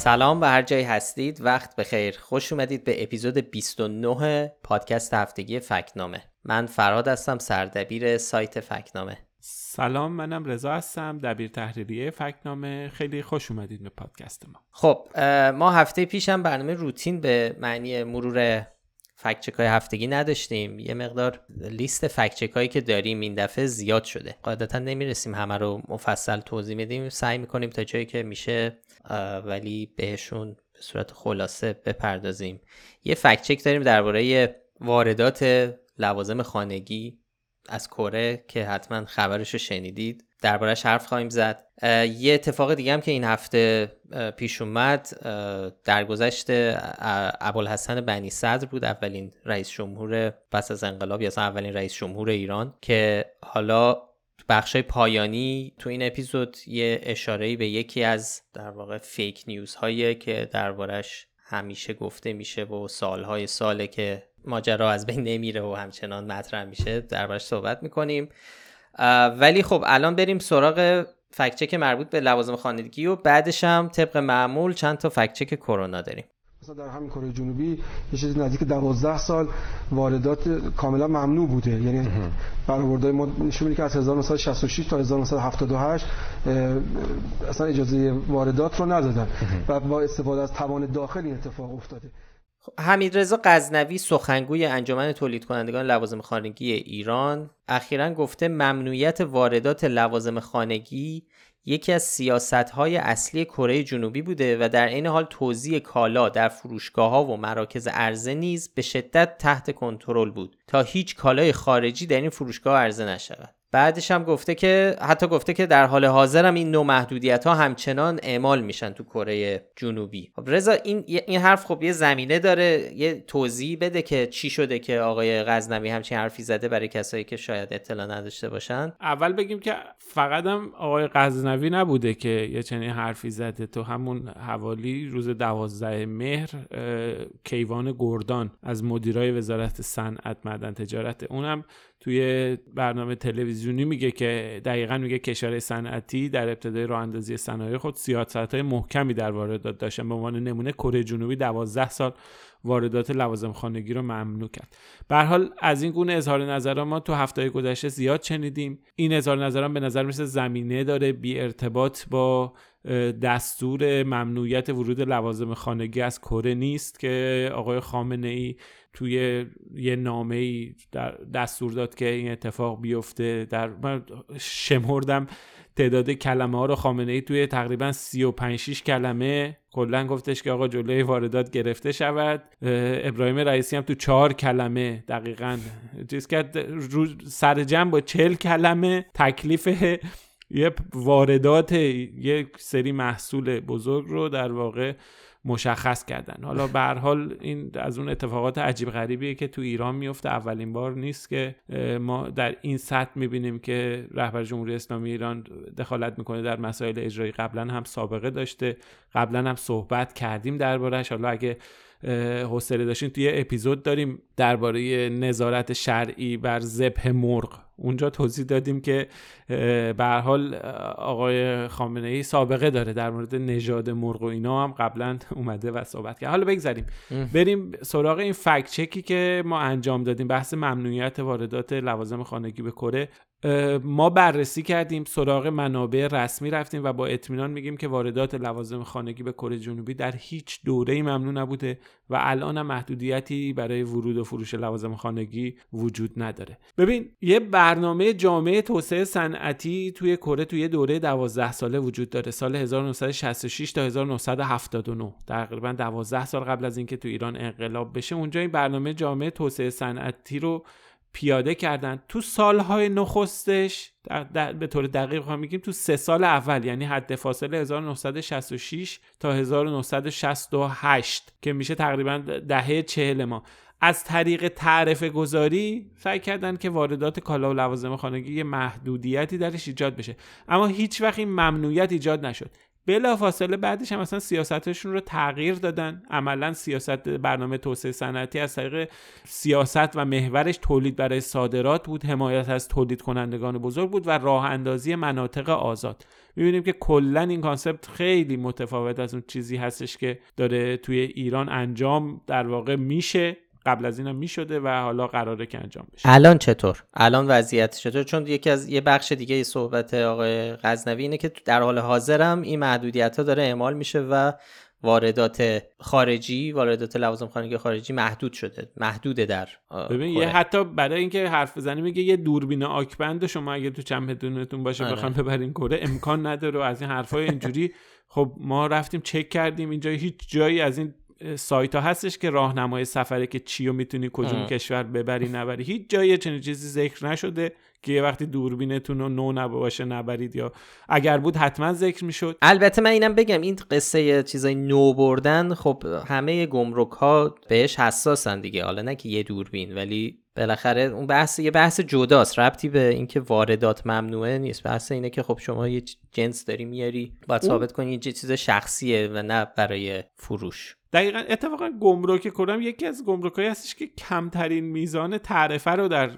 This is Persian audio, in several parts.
سلام به هر جایی هستید. وقت بخیر. خوش اومدید به اپیزود 29 پادکست هفتگی فکنامه. من فراد هستم سردبیر سایت فکنامه. سلام منم رضا هستم دبیر تحریریه فکنامه. خیلی خوش اومدید به پادکست ما. خب ما هفته پیشم برنامه روتین به معنی مرور فکچک های هفتگی نداشتیم. یه مقدار لیست فکچک هایی که داریم این دفعه زیاد شده. قاعدتا نمی‌رسیم همه رو مفصل توضیح میدیم سعی می‌کنیم تا جایی که میشه ولی بهشون به صورت خلاصه بپردازیم. یه فکچک داریم درباره واردات لوازم خانگی. از کره که حتما خبرش رو شنیدید. دربارهش حرف خواهیم زد. یه اتفاق دیگه هم که این هفته پیش اومد درگذشت ابوالحسن بنی صدر بود اولین رئیس جمهور پس از انقلاب یا اولین رئیس جمهور ایران که حالا بخش پایانی تو این اپیزود یه اشاره به یکی از در واقع فیک نیوز هایی که دربارش همیشه گفته میشه و سالهای ساله که ماجرا از بین نمیره و همچنان مطرح میشه دربارش صحبت می‌کنیم. ولی خب الان بریم سراغ فکچک مربوط به لوازم خانگی و بعدش هم طبق معمول چند تا فکچک کرونا داریم. مثلا در همین کره جنوبی یه چیزی نزدیک 12 سال واردات کاملا ممنوع بوده. یعنی برآوردهای ما نشون میده که از 1966 تا 1978 اصلا اجازه واردات رو ندادن و با استفاده از توان داخل این اتفاق افتاده. حمید رضا غزنوی سخنگوی انجمن تولید کنندگان لوازم خانگی ایران. اخیرا گفته ممنوعیت واردات لوازم خانگی یکی از سیاست های اصلی کره جنوبی بوده و در این حال توزیع کالا در فروشگاه ها و مراکز عرضه نیز به شدت تحت کنترل بود. تا هیچ کالای خارجی در این فروشگاه عرضه نشود. بعدش هم گفته که حتی گفته که در حال حاضر هم این نوع محدودیت ها همچنان اعمال میشن تو کره جنوبی. خب رضا این این حرف خب یه زمینه داره یه توضیح بده که چی شده که آقای غزنوی همچین حرفی زده برای کسایی که شاید اطلاع نداشته باشن. اول بگیم که فقط هم آقای غزنوی نبوده که یه چنین حرفی زده. تو همون حوالی روز دوازده مهر کیوان گردان از مدیرای وزارت صنعت معدن تجارت اونم توی برنامه تلویزیونی میگه که دقیقا میگه کشور صنعتی در ابتدای راه اندازی صنایع خود سیاست های محکمی در واردات داشتن. به عنوان نمونه کره جنوبی 12 سال واردات لوازم خانگی رو ممنوع کرد. به حال از این گونه اظهار نظر ما تو هفته گذشته زیاد شنیدیم. این اظهار نظران به نظر میسه زمینه داره بی ارتباط با دستور ممنوعیت ورود لوازم خانگی از کره نیست که آقای خامنه ای توی یه نامه ای دستور داد که این اتفاق بیفته. در من شمردم تعداد کلمه ها رو خامنه ای توی تقریبا 35 6 کلمه. کلا گفتش که آقا جلوی واردات گرفته شود. ابراهیم رئیسی هم تو چهار کلمه دقیقا. چیز کرد سر جمع با چل کلمه تکلیف یه واردات یک سری محصول بزرگ رو در واقع مشخص کردن. حالا به حال این از اون اتفاقات عجیب غریبیه که تو ایران میفته. اولین بار نیست که ما در این سطح می‌بینیم که رهبر جمهوری اسلامی ایران دخالت می‌کنه. در مسائل اجرایی قبلا هم سابقه داشته. قبلا هم صحبت کردیم دربارهش حالا اگه حوصله داشتین توی اپیزود داریم درباره نظارت شرعی بر ذبح مرغ. اونجا توضیح دادیم که به حال آقای خامنه ای سابقه داره در مورد نژاد مرغ و اینا هم قبلا اومده و صحبت کرد. حالا بگذاریم بریم سراغ این فکت چکی که ما انجام دادیم. بحث ممنوعیت واردات لوازم خانگی به کره. ما بررسی کردیم سراغ منابع رسمی رفتیم و با اطمینان میگیم که واردات لوازم خانگی به کره جنوبی در هیچ دوره ممنوع نبوده و الان محدودیتی برای ورود و فروش لوازم خانگی وجود نداره. ببین یه برنامه جامعه توسعه صنعتی توی کره توی دوره 12 ساله وجود داره سال 1966 تا 1979 تقریبا 12 سال قبل از اینکه تو ایران انقلاب بشه اونجا این برنامه جامعه توسعه صنعتی رو پیاده کردن. تو سالهای نخستش در به طور دقیق هم میگیم تو سه سال اول یعنی حد فاصله 1966 تا 1968 که میشه تقریبا دهه چهل ما. از طریق تعرفه گذاری سعی کردن که واردات کالا و لوازم خانگی یه محدودیتی درش ایجاد بشه. اما هیچ وقت این ممنوعیت ایجاد نشد. بلافاصله بعدش هم مثلا سیاستشون رو تغییر دادن. عملا سیاست برنامه توسعه صنعتی از طریق سیاست و محورش تولید برای صادرات بود حمایت از تولید کنندگان بزرگ بود و راه اندازی مناطق آزاد. می‌بینیم که کلا این کانسپت خیلی متفاوت از اون چیزی هستش که داره توی ایران انجام در واقع میشه. قبل از اینم می‌شده و حالا قراره که انجام بشه. الان چطور؟ الان وضعیت چطور؟ چون یکی از یه بخش دیگه صحبت آقای غزنوی اینه که در حال حاضرم این محدودیت ها داره اعمال میشه و واردات خارجی واردات لوازم خانگی خارجی محدود شده. محدوده در ببین یه حتی برای اینکه حرف بزنی میگه یه دوربین آکبند شما اگه تو چمدونتون باشه آره. بخوام ببرین کره امکان نداره و از این حرفای اینجوری. خب ما رفتیم چک کردیم اینجا هیچ جایی از این سایت ها هستش که راهنمای سفره که چی و می‌تونی کدوم کشور ببری نبری. هیچ جایی چنین چیزی ذکر نشده. که یه وقتی دوربینتون رو نو نباشه نبرید یا اگر بود حتما ذکر می‌شد. البته من اینم بگم این قصه چیزای نو بردن خب همه گمرک ها بهش حساسن دیگه. حالا نه که یه دوربین ولی بالاخره اون بحث یه بحث جداست. ربطی به اینکه واردات ممنوعه نیست. بحث اینه که خب شما یه جنس داری میاری باید ثابت کنی یه چیز شخصیه و نه برای فروش. دقیقا اتفاقا گمرک کرم یکی از گمرکایی هستش که کمترین میزان تعرفه رو در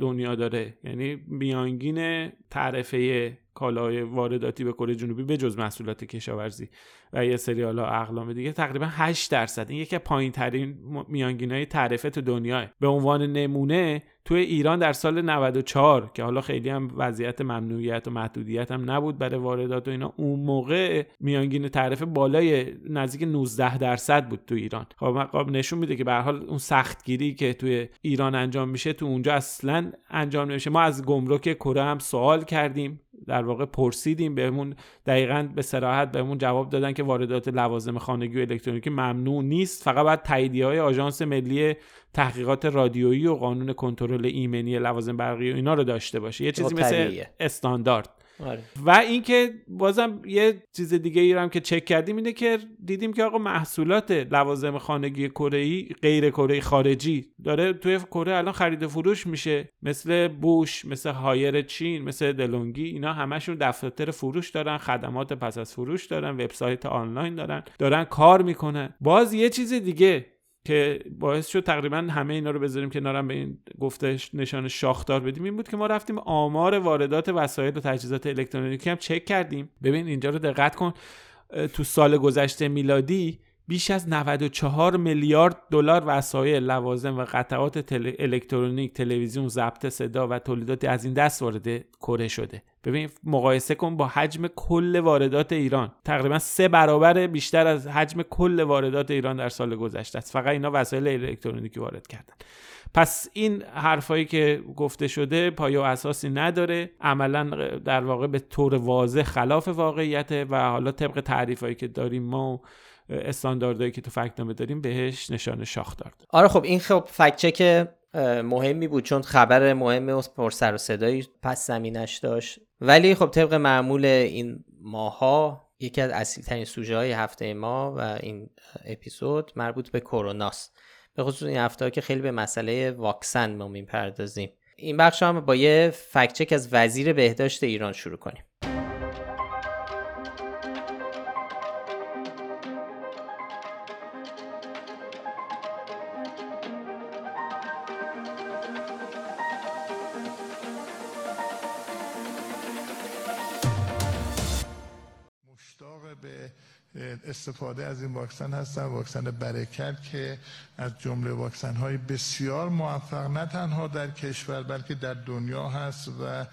دنیا داره. یعنی میانگین تعرفه کالای وارداتی به کره جنوبی به جز محصولات کشاورزی و یه سری حالا اقلام دیگه تقریبا 8 درصد. این یکی پایین ترین میانگین های تعرفه تو دنیاه. به عنوان نمونه توی ایران در سال 94 که حالا خیلی هم وضعیت ممنوعیت و محدودیت هم نبود برای واردات و اینا اون موقع میانگین تعرفه بالای نزدیک 19 درصد بود تو ایران. خب, خب نشون میده که به حال اون سختگیری که توی ایران انجام میشه تو اونجا اصلا انجام نمیشه. ما از گمرک کره هم سوال کردیم. در واقع پرسیدیم بهمون دقیقا به سراحت بهمون جواب دادن که واردات لوازم خانگی و الکترونیکی ممنوع نیست. فقط باید تاییدیه های آژانس ملی تحقیقات رادیویی و قانون کنترل ایمنی لوازم برقی و اینا رو داشته باشه. یه چیزی مثل استاندارد. آره. و اینکه بازم یه چیز دیگه ای هم که چک کردیم اینه که دیدیم که آقا محصولات لوازم خانگی کره غیر کره خارجی داره توی کره الان خرید فروش میشه مثل بوش مثل هایر چین مثل دلونگی اینا همشون دفتر فروش دارن خدمات پس از فروش دارن وبسایت آنلاین دارن دارن کار می‌کنن باز یه چیز دیگه که باعث شد تقریبا همه اینا رو بذاریم که نارم به این گفتش نشان شاخدار بدیم. این بود که ما رفتیم آمار واردات وسایل و تجهیزات الکترونیکی هم چک کردیم. ببین اینجا رو دقت کن. تو سال گذشته میلادی بیش از 94 میلیارد دلار وسایل لوازم و قطعات تل... الکترونیک تلویزیون ضبط صدا و تولیدات از این دست وارد کره شده. ببین مقایسه کن با حجم کل واردات ایران. تقریبا سه برابر بیشتر از حجم کل واردات ایران در سال گذشته است. فقط اینا وسایل الکترونیکی وارد کردن. پس این حرفایی که گفته شده پایه و اساسی نداره. عملا در واقع به طور واضح خلاف واقعیت و حالا طبق تعریفایی که داریم ما استانداردهایی که تو فکتنامه داریم بهش نشان شاخ دارد آره خب این خب فکت چک مهمی بود چون خبر مهم و پر سر و صدایی پس زمینش داشت. ولی خب طبق معمول این ماها یکی از اصلی ترین سوژه های هفته ما و این اپیزود مربوط به کروناست به خصوص این هفته که خیلی به مسئله واکسن ما می‌پردازیم. این بخش هم با یه فکچک از وزیر بهداشت ایران شروع کنیم. استفاده از این واکسن هستن. واکسن برکت که از جمله واکسن های بسیار موفق نه تنها در کشور بلکه در دنیا هست و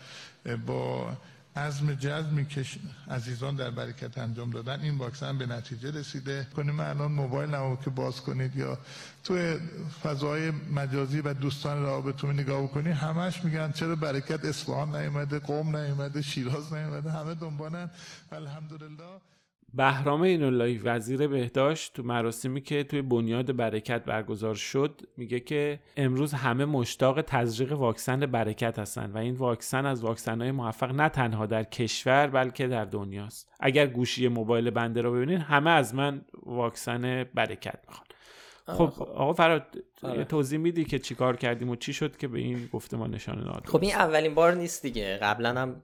با عزم جزمی که عزیزان در برکت انجام دادن این واکسن به نتیجه رسیده. کنیم الان موبایل نمو که باز کنید یا توی فضای مجازی و دوستان رابطه نگاه بکنید همش میگن چرا برکت اصفهان نیومده قوم نیومده شیراز نیومده همه دنبالن. الحمدلله. بهرام ایناللهی وزیر بهداشت تو مراسمی که توی بنیاد برکت برگزار شد میگه که امروز همه مشتاق تزریق واکسن برکت هستن و این واکسن از واکسن های موفق نه تنها در کشور بلکه در دنیاست. اگر گوشی موبایل بنده رو ببینید همه از من واکسن برکت می‌خوان. خب, خب. آقا فراد آره. توضیح میدی که چیکار کردیم و چی شد که به این گفته ما نشانه داد خب این اولین بار نیست دیگه. قبلا هم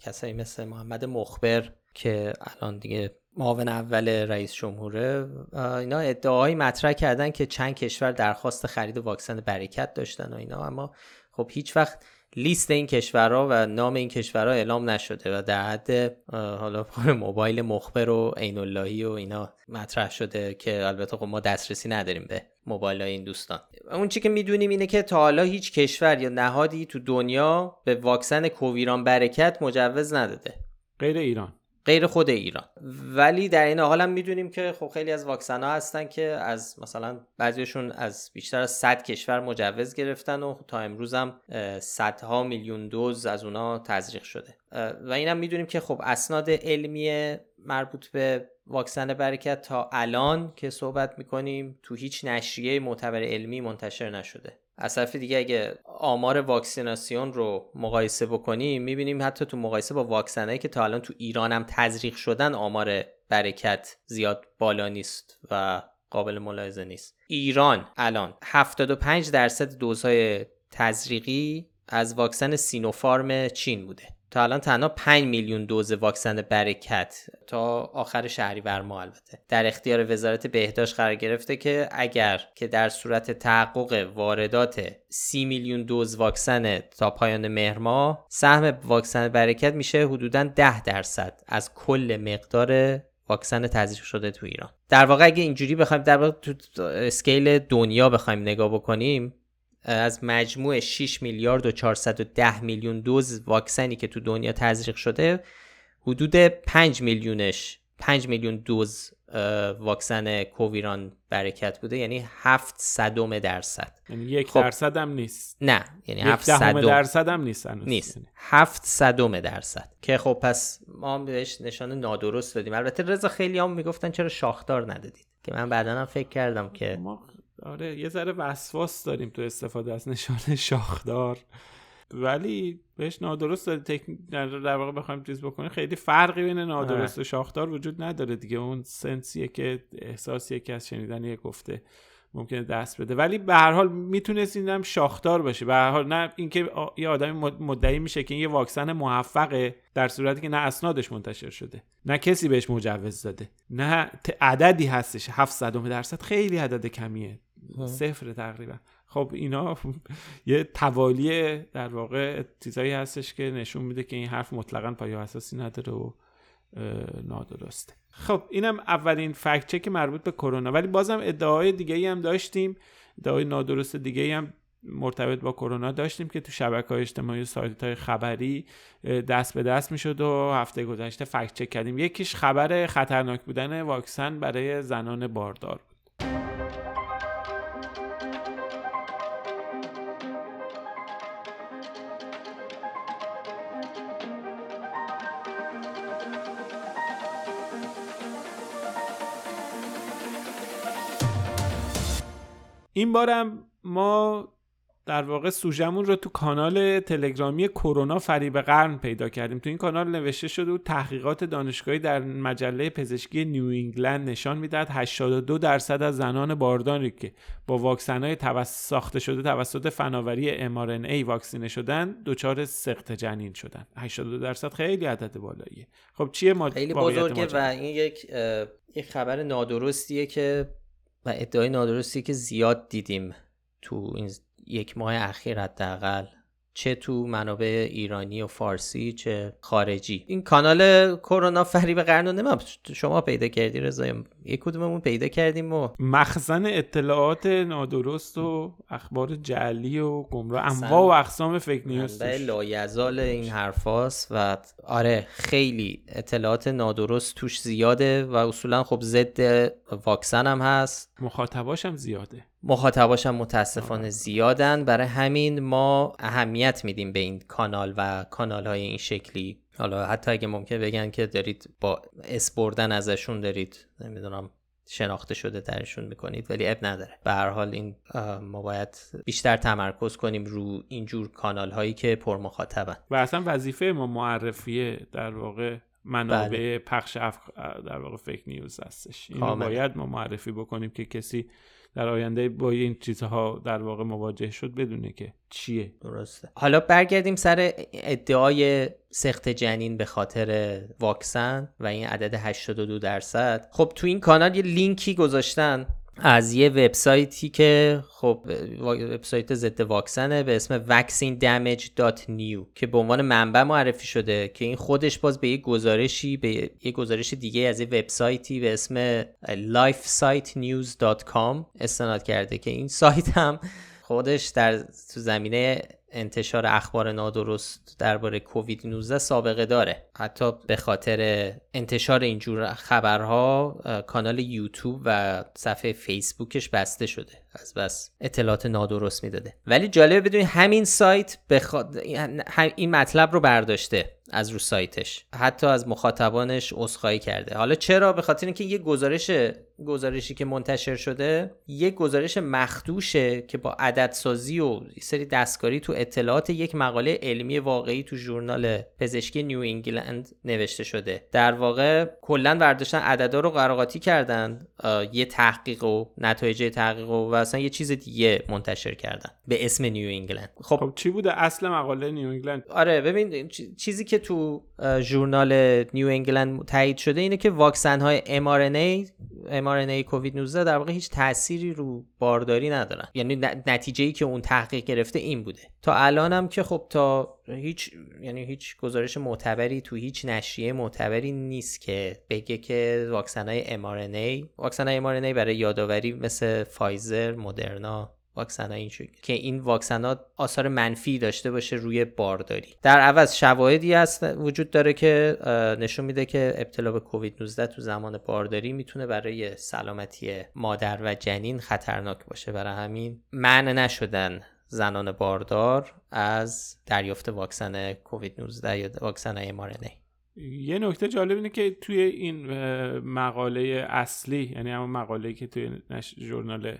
کسایی مثل محمد مخبر که الان دیگه معاون اول رئیس جمهوره اینا ادعاهایی مطرح کردن که چند کشور درخواست خرید واکسن برکت داشتن و اینا اما خب هیچ وقت لیست این کشورها و نام این کشورها اعلام نشده و در حد حالا موبایل مخبر و عین اللهی و اینا مطرح شده که البته خب ما دسترسی نداریم به موبایل های این دوستان. اون چی که می‌دونیم اینه که تا حالا هیچ کشور یا نهادی تو دنیا به واکسن کوویران برکت مجوز نداده. غیر ایران. غیر خود ایران. ولی در این حال هم می‌دونیم که خب خیلی از واکسن ها هستن که از مثلا بعضیشون از بیشتر از 100 کشور مجوز گرفتن و تا امروز هم صدها میلیون دوز از اونا تزریق شده. و اینم می‌دونیم که خب اسناد علمی مربوط به واکسن برکت تا الان که صحبت می‌کنیم تو هیچ نشریه معتبر علمی منتشر نشده. از طرف دیگه اگه آمار واکسیناسیون رو مقایسه بکنیم می‌بینیم حتی تو مقایسه با واکسنایی که تا الان تو ایران هم تزریق شدن آمار برکت زیاد بالا نیست و قابل ملاحظه نیست. ایران الان 75 درصد دوزهای تزریقی از واکسن سینوفارم چین بوده. تا الان تنها 5 میلیون دوز واکسن برکت تا آخر شهریور ما البته. در اختیار وزارت بهداشت قرار گرفته که اگر که در صورت تحقق واردات 30 میلیون دوز واکسن تا پایان مهر ماه سهم واکسن برکت میشه حدودا 10 درصد از کل مقدار واکسن تزریق شده تو ایران. در واقع اگه اینجوری بخوایم در واقع تو اسکیل دنیا بخوایم نگاه بکنیم از مجموع 6 میلیارد و 410 میلیون دوز واکسنی که تو دنیا تزریق شده حدود 5 میلیونش 5 میلیون دوز واکسن کوویران برکت بوده یعنی 7 صدم درصد. یعنی یک خب. درصد هم نیست. نه یعنی 7 صدم. درصد هم نیست نیست. 7 صدم درصد. که خب پس ما بهش نشانه نادرست دادیم. البته رضا خیلی هم می‌گفتن چرا شاخدار ندادید؟ که من بعدا هم فکر کردم که ما آره یه ذره وسواس داریم تو استفاده از نشانه شاخدار. ولی بهش نادرست داره تکنیک در واقع بخوایم چیز بکنیم خیلی فرقی بین نادرست و آره. شاخدار وجود نداره دیگه. اون سنسیه که احساسیه که از شنیدن یه گفته ممکنه دست بده. ولی به هر حال می‌تونست این هم شاخدار باشه. به هر حال نه اینکه یه آدمی مدعی میشه که این یه واکسن موفقه در صورتی که نه اسنادش منتشر شده نه کسی بهش مجوز داده نه عددی هستش 700 درصد خیلی عدد کمیه. صفر تقریبا. خب اینا یه توالی در واقع چیزایی هستش که نشون میده که این حرف مطلقا پایه اساسی نداره و نادرسته. خب اینم اولین فکت چک مربوط به کرونا. ولی بازم ادعای دیگه ای هم داشتیم. ادعای نادرست دیگه ای هم مرتبط با کرونا داشتیم که تو شبکه های اجتماعی و سایت های خبری دست به دست می‌شد و هفته گذشته فکت چک کردیم. یکیش خبر خطرناک بودن واکسن برای زنان باردار. این بارم ما در واقع سوژمون رو تو کانال تلگرامی کرونا فریب قرن پیدا کردیم. تو این کانال نوشته شده و تحقیقات دانشگاهی در مجله پزشکی نیو انگلند نشان می‌دهد 82 درصد از زنان بارداری که با واکسن های ساخته شده توسط فناوری mRNA واکسینه شدن دچار سقط جنین شدن. 82 درصد خیلی عدد بالاییه. خب چیه ما خیلی بزرگه و این یک یک خبر نادرستیه که و ادعای نادرستی که زیاد دیدیم تو این یک ماه اخیر حداقل. چه تو منابع ایرانی و فارسی چه خارجی. این کانال کرونا فریب قرن شما پیدا کردی رضا. یک کدوممون پیدا کردیم و مخزن اطلاعات نادرست و اخبار جعلی و گمراه. انواع و اقسام فیک نیوز لایزال این حرفاست و آره خیلی اطلاعات نادرست توش زیاده و اصولا خب ضد واکسن هم هست. مخاطباش هم زیاده. مخاطباش هم متاسفانه زیادن. برای همین ما اهمیت میدیم به این کانال و کانال های این شکلی. حالا حتی اگه ممکن بگن که دارید با اسپردن ازشون دارید نمی‌دونم شناخته شده درشون می‌کنید ولی اب نداره. به هر حال این ما باید بیشتر تمرکز کنیم رو اینجور کانال هایی که پر مخاطبن و اصلا وظیفه ما معرفیه در واقع منابع بله. پخش در واقع فیک نیوز هستش. اینو باید ما معرفی بکنیم که کسی در آینده با این چیزها در واقع مواجه شد بدونه که چیه. درسته. حالا برگردیم سر ادعای سخت جنین به خاطر واکسن و این عدد 82 درصد. خب تو این کانال یه لینکی گذاشتن. از یه وبسایتی که خب وبسایت ضد واکسنه به اسم vaccinedamage.new که به عنوان منبع معرفی شده که این خودش باز به یه گزارشی به یه گزارش دیگه از یه وبسایتی به اسم lifesitenews.com استناد کرده که این سایت هم خودش در تو زمینه انتشار اخبار نادرست درباره کووید 19 سابقه داره. حتی به خاطر انتشار اینجور خبرها کانال یوتیوب و صفحه فیسبوکش بسته شده. از بس اطلاعات نادرست می‌داده. ولی جالبه بدونید همین سایت بخواد این مطلب رو برداشته. از رو سایتش. حتی از مخاطبانش عذرخواهی کرده. حالا چرا؟ به خاطر اینکه یه گزارش گزارشی که منتشر شده یه گزارش مخدوشه که با عددسازی و یه سری دستکاری تو اطلاعات یک مقاله علمی واقعی تو ژورنال پزشکی نیو انگلند نوشته شده. در واقع کلا برداشتن عددا رو قر و قاطی کردن یه تحقیق و نتایج تحقیق و اصلا یه چیز دیگه منتشر کردن. به اسم نیو انگلند. خب, خب چی بوده اصل مقاله نیو انگلند؟ آره ببین چیزی که تو ژورنال نیو انگلند تایید شده اینه که واکسن های mRNA mRNA کووید 19 در واقع هیچ تأثیری رو بارداری ندارن. یعنی نتیجه ای که اون تحقیق گرفته این بوده. تا الانم که خب تا هیچ یعنی هیچ گزارش معتبری تو هیچ نشریه معتبری نیست که بگه که واکسن های mRNA واکسن های mRNA برای یادآوری مثل فایزر مدرنا واکسن این که این واکسن ها آثار منفی داشته باشه روی بارداری. در عوض شواهدی هست وجود داره که نشون میده که ابتلا به کووید 19 تو زمان بارداری می‌تونه برای سلامتی مادر و جنین خطرناک باشه. برای همین منع نشدن زنان باردار از دریافت واکسن کووید 19 یا واکسن mRNA یه نکته جالب اینه که توی این مقاله اصلی یعنی همون مقاله که توی ژورنال نیو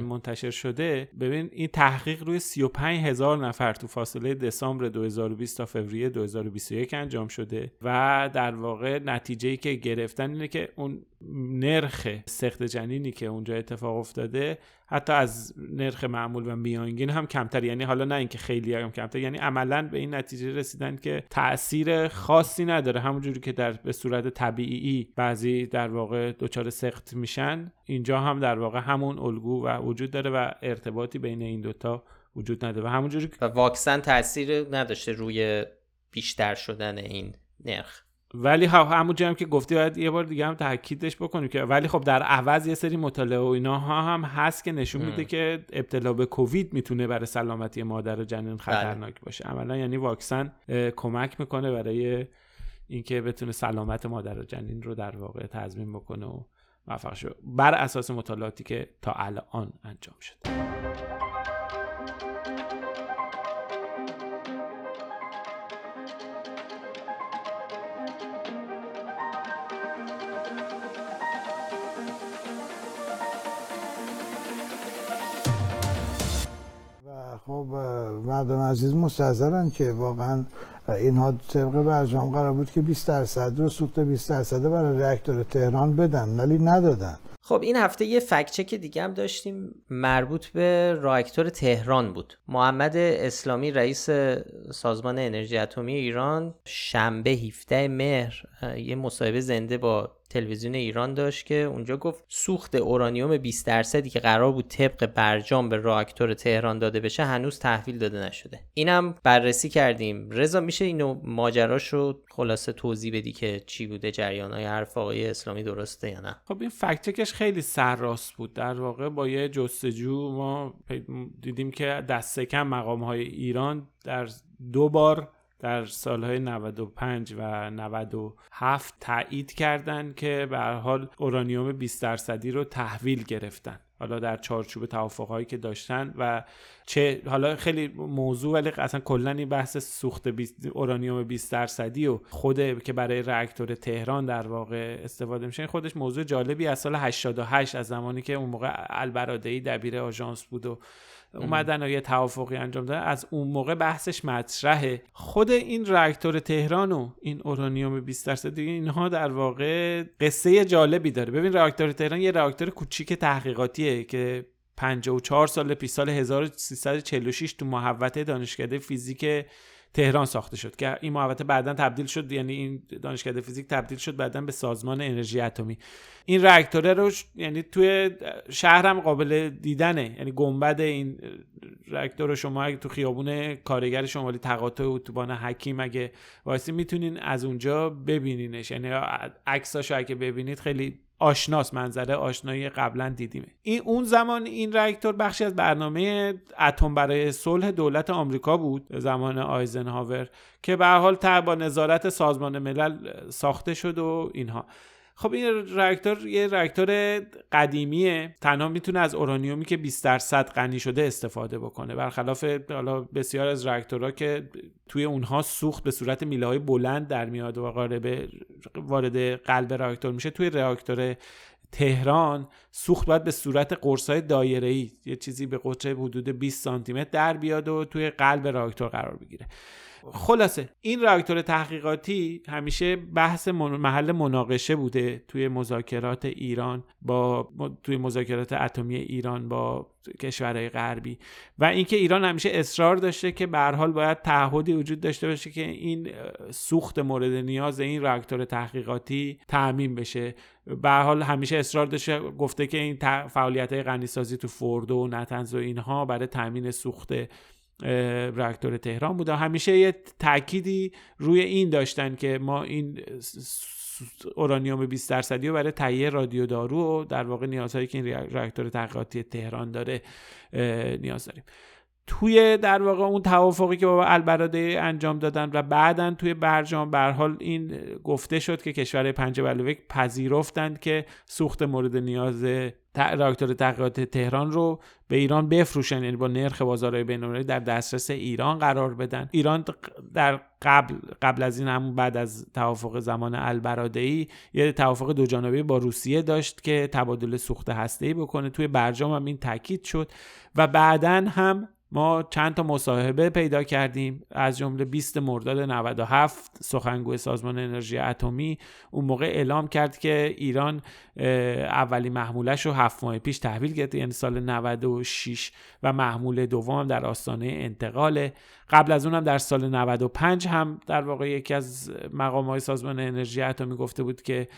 منتشر شده. ببین این تحقیق روی 35 هزار نفر تو فاصله دسامبر 2020 تا فوریه 2021 انجام شده و در واقع نتیجه ای که گرفتن اینه که اون نرخ سخت جنینی که اونجا اتفاق افتاده حتی از نرخ معمول و میانگین هم کمتر. یعنی حالا نه اینکه خیلی هم کمتر یعنی عملا به این نتیجه رسیدن که تاثیر خاصی نداره. همونجوری که در به صورت طبیعی بعضی در واقع دچار سخت میشن اینجا هم در واقع همون الگو و وجود داره و ارتباطی بین این دوتا وجود نداره و همونجوری و واکسن تاثیر نداشته روی بیشتر شدن این نرخ. ولی خب همون هم که گفتی باید یه بار دیگه هم تاکیدش بکنیم که ولی خب در عوض یه سری مطالعه و اینا ها هم هست که نشون میده که ابتلا به کووید می‌تونه برای سلامتی مادر و جنین بله. خطرناک باشه. عملا یعنی واکسن کمک می‌کنه برای اینکه بتونه سلامت مادر و جنین رو در واقع تضمین بکنه و موفق شه بر اساس مطالعاتی که تا الان انجام شده. خب مردم عزیز مستحضرن که واقعا اینها طبق برجام قرار بود که 20 درصد رو سوخت 20 درصد برای reaktor تهران بدن ولی ندادن. خب این هفته یه فکچک دیگه هم داشتیم مربوط به راکتور تهران بود. محمد اسلامی رئیس سازمان انرژی اتمی ایران شنبه 17 مهر یه مصاحبه زنده با تلویزیون ایران داشت که اونجا گفت سوخت اورانیوم 20 درصدی که قرار بود طبق برجام به راکتور تهران داده بشه هنوز تحویل داده نشده. اینم بررسی کردیم. رضا میشه اینو ماجراش رو خلاصه توضیح بدی که چی بوده جریان های حرف آقای اسلامی درسته یا نه؟ خب این فکتکش خیلی سرراست بود. در واقع با یه جستجو ما دیدیم که دست کم مقام های ایران در دو بار در سالهای 95 و 97 تایید کردند که به حال اورانیوم 20 درصدی رو تحویل گرفتن. حالا در چارچوب توافقهایی که داشتن و چه حالا خیلی موضوع ولی اصلا کلا این بحث سوخت اورانیوم 20 درصدی و خود که برای راکتور تهران در واقع استفاده میشه خودش موضوع جالبی از سال 88 از زمانی که اون موقع البرادعی دبیر آژانس بود و اومدن و یه توافقی انجام دادن. از اون موقع بحثش مطرحه. خود این راکتور تهران و این اورانیوم 20 درصد اینها در واقع قصه جالبی داره. ببین راکتور تهران یه راکتور کوچیک تحقیقاتیه که 54 سال پیش سال 1346 تو محوطه دانشکده فیزیک تهران ساخته شد که این محوطه بعدا تبدیل شد یعنی این دانشکده فیزیک تبدیل شد بعدا به سازمان انرژی اتمی. این راکتوره رو یعنی توی شهرم قابل دیدنه. یعنی گنبد این راکتور رو شما تو خیابون کارگر شمالی تقاطع اتوبان حکیم اگه واسه می‌تونین از اونجا ببینینش. یعنی عکساشو اگه ببینید خیلی آشناس منظره آشنایی قبلا دیدیم. این اون زمان این راکتور بخشی از برنامه اتم برای صلح دولت آمریکا بود زمان آیزنهاور که به حال با نظارت سازمان ملل ساخته شد و اینها. خب این راکتور یه راکتور قدیمیه. تنها می‌تونه از اورانیومی که 20 درصد غنی شده استفاده بکنه. برخلاف حالا بسیار از راکتورها که توی اونها سوخت به صورت میله های بلند در میاد و قارب وارد قلب راکتور میشه. توی راکتور تهران سوخت باید به صورت قرصای دایره‌ای یه چیزی به قطر حدود 20 سانتی در بیاد و توی قلب راکتور قرار بگیره. خلاصه این راکتور تحقیقاتی همیشه بحث محل مناقشه بوده توی مذاکرات ایران با توی مذاکرات اتمی ایران با کشورهای غربی. و اینکه ایران همیشه اصرار داشته که به حال باید تعهدی وجود داشته باشه که این سوخت مورد نیاز این راکتور تحقیقاتی تعمین بشه. به حال همیشه اصرار داشته گفته که این فعالیت های غنیسازی تو فوردو و نتنز و اینها برای تامین سوخت راکتور تهران بوده. همیشه یه تأکیدی روی این داشتن که ما این اورانیوم 20 درصدی رو برای تهیه رادیو دارو و در واقع نیازهایی که این راکتور تحقیقاتی تهران داره نیاز داریم. توی در واقع اون توافقی که با البراده انجام دادن و بعدا توی برجام بر حال این گفته شد که کشورهای پنج بلوک پذیرفتند که سوخت مورد نیاز راکتور تحقیقات تهران رو به ایران بفروشن یعنی با نرخ بازارهای بین‌المللی در دسترس ایران قرار بدن. ایران در قبل قبل از این همون بعد از توافق زمان البرادعی یه توافق دو جانبه با روسیه داشت که تبادل سوخت هسته‌ای بکنه. توی برجام هم این تاکید شد و بعدا هم ما چند تا مصاحبه پیدا کردیم از جمله 20 مرداد 97 سخنگوی سازمان انرژی اتمی. اون موقع اعلام کرد که ایران اولی محمولش رو هفت ماه پیش تحویل گرفته یعنی سال 96 و محمول دوم در آستانه انتقاله. قبل از اونم در سال 95 هم در واقع یکی از مقام های سازمان انرژی اتمی گفته بود که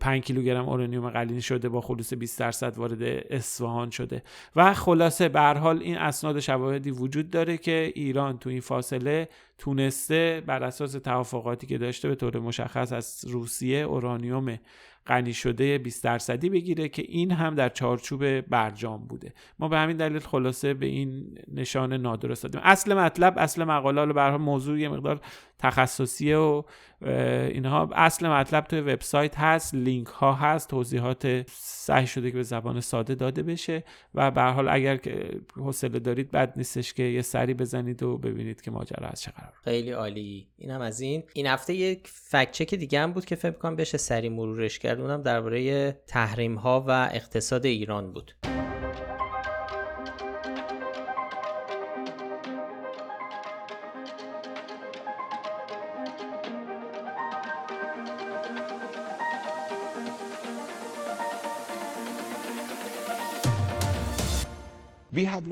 5 کیلوگرم اورانیوم قلینی شده با خلوص 20 درصد وارد اصفهان شده. و خلاصه به حال این اسناد شواهدی وجود داره که ایران تو این فاصله تونسته بر اساس توافقاتی که داشته به طور مشخص از روسیه اورانیوم غنی شده 20 درصدی بگیره که این هم در چارچوب برجام بوده. ما به همین دلیل خلاصه به این نشان نادرست دادیم. اصل مطلب اصل مقاله رو به موضوع یه مقدار تخصصیه و اینها اصل مطلب توی وبسایت هست لینک ها هست توضیحات صحیح شده که به زبان ساده داده بشه و به حال اگر حوصله دارید بد نیستش که یه سری بزنید و ببینید که ماجرا از چه قرار خیلی عالی. اینم از این. این هفته یک فکت چک دیگه هم بود که فکر کنم بشه سری مرورش کرد اونم درباره تحریم ها و اقتصاد ایران بود.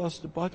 Lost about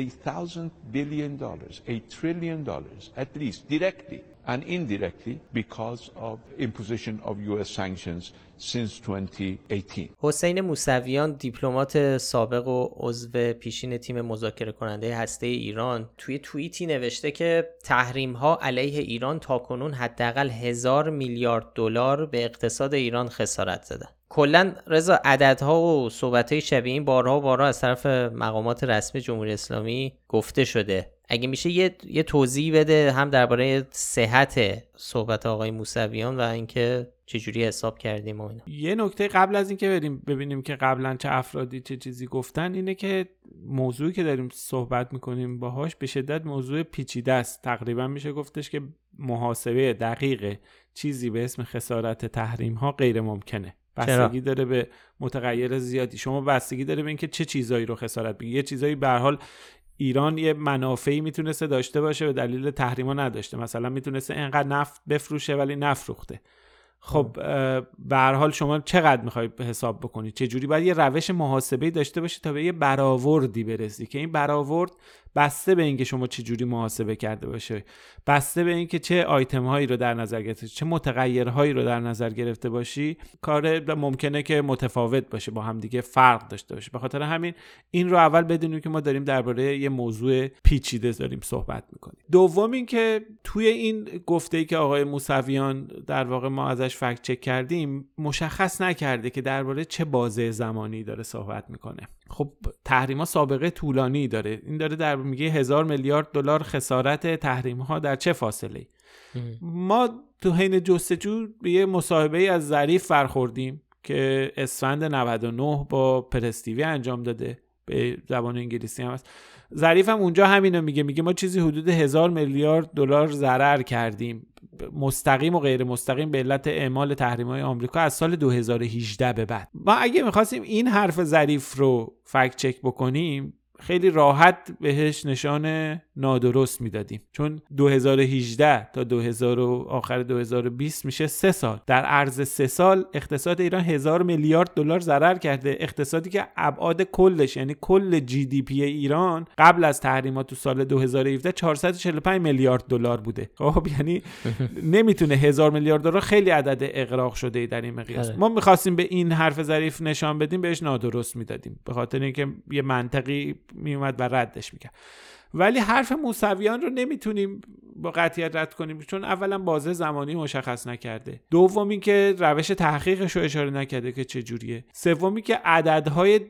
a thousand billion dollars, a trillion dollars at least, directly and indirectly because of imposition of US sanctions since 2018. حسین موسویان دیپلمات سابق و عضو پیشین تیم مذاکره کننده هسته ایران توی توییتی نوشته که تحریم ها علیه ایران تاکنون حداقل هزار میلیارد دلار به اقتصاد ایران خسارت زدن. کلا رضا عددها و صحبت های شبیه این بارها و بارها از طرف مقامات رسمی جمهوری اسلامی گفته شده. اگه میشه یه, یه توضیح بده هم درباره صحت صحبت آقای موسویان و اینکه چجوری حساب کردیم و اینا. یه نکته قبل از اینکه بریم ببینیم که قبلا چه افرادی چه چیزی گفتن اینه که موضوعی که داریم صحبت می‌کنیم باهاش به شدت موضوع پیچیده است. تقریبا میشه گفتش که محاسبه دقیق چیزی به اسم خسارت تحریم ها غیر ممکنه بستگی داره به متغیر زیادی. شما بستگی داره به اینکه چه چیزایی رو خسارت بگی یه چیزایی به حال ایران یه منافعی می‌تونسته داشته باشه به دلیل تحریما نداشته. مثلا می‌تونسته انقدر نفت بفروشه ولی نفروخته. خب به حال شما چقدر می‌خوای حساب بکنی؟ چه جوری باید یه روش محاسبه داشته باشی تا به یه برآوردی برسی؟ که این برآورد بسته به اینکه شما چه جوری محاسبه کرده باشه. بسته به اینکه چه آیتم هایی رو در نظر گرفته چه متغیرهایی رو در نظر گرفته باشی کار ممکنه که متفاوت باشه با همدیگه فرق داشته باشه. به خاطر همین این رو اول بدونیم که ما داریم درباره یه موضوع پیچیده داریم صحبت می‌کنیم. دوم اینکه توی این گفته ای که آقای موسویان در واقع ما ازش فکت چک کردیم مشخص نکرده که درباره چه بازه زمانی داره صحبت می‌کنه. خب تحریما سابقه طولانی داره. این داره در میگه هزار میلیارد دلار خسارت تحریم ها در چه فاصله ما تو حین جستجو به یه مصاحبه از ظریف برخوردیم که اسفند 99 با پرستیوی انجام داده. به زبان انگلیسی هم هست. ظریف هم اونجا همینو میگه میگه ما چیزی حدود هزار میلیارد دلار ضرر کردیم. مستقیم و غیر مستقیم به علت اعمال تحریم های آمریکا از سال 2018 به بعد. ما اگه می‌خواستیم این حرف ظریف رو فکت چک بکنیم خیلی راحت بهش نشان نادرست می‌دادیم. چون 2018 تا 2000 آخر 2020 میشه سه سال. در عرض سه سال اقتصاد ایران هزار میلیارد دلار ضرر کرده. اقتصادی که ابعاد کلش یعنی کل جی دی پی ایران قبل از تحریمات تو سال 2017 445 میلیارد دلار بوده. خب یعنی نمی‌تونه هزار میلیارد دلار خیلی عدد اقراق شده در این مقیاس. آره. ما می‌خواستیم به این حرف ظریف نشان بدیم بهش نادرست می‌دادیم. به خاطر اینکه یه منطقی میومد و ردش می‌کرد. ولی حرف موسویان رو نمی‌تونیم با قطعیت رد کنیم چون اولا بازه زمانی مشخص نکرده. دومی که روش تحقیقش رو اشاره نکرده که چه جوریه. سومی که عددهای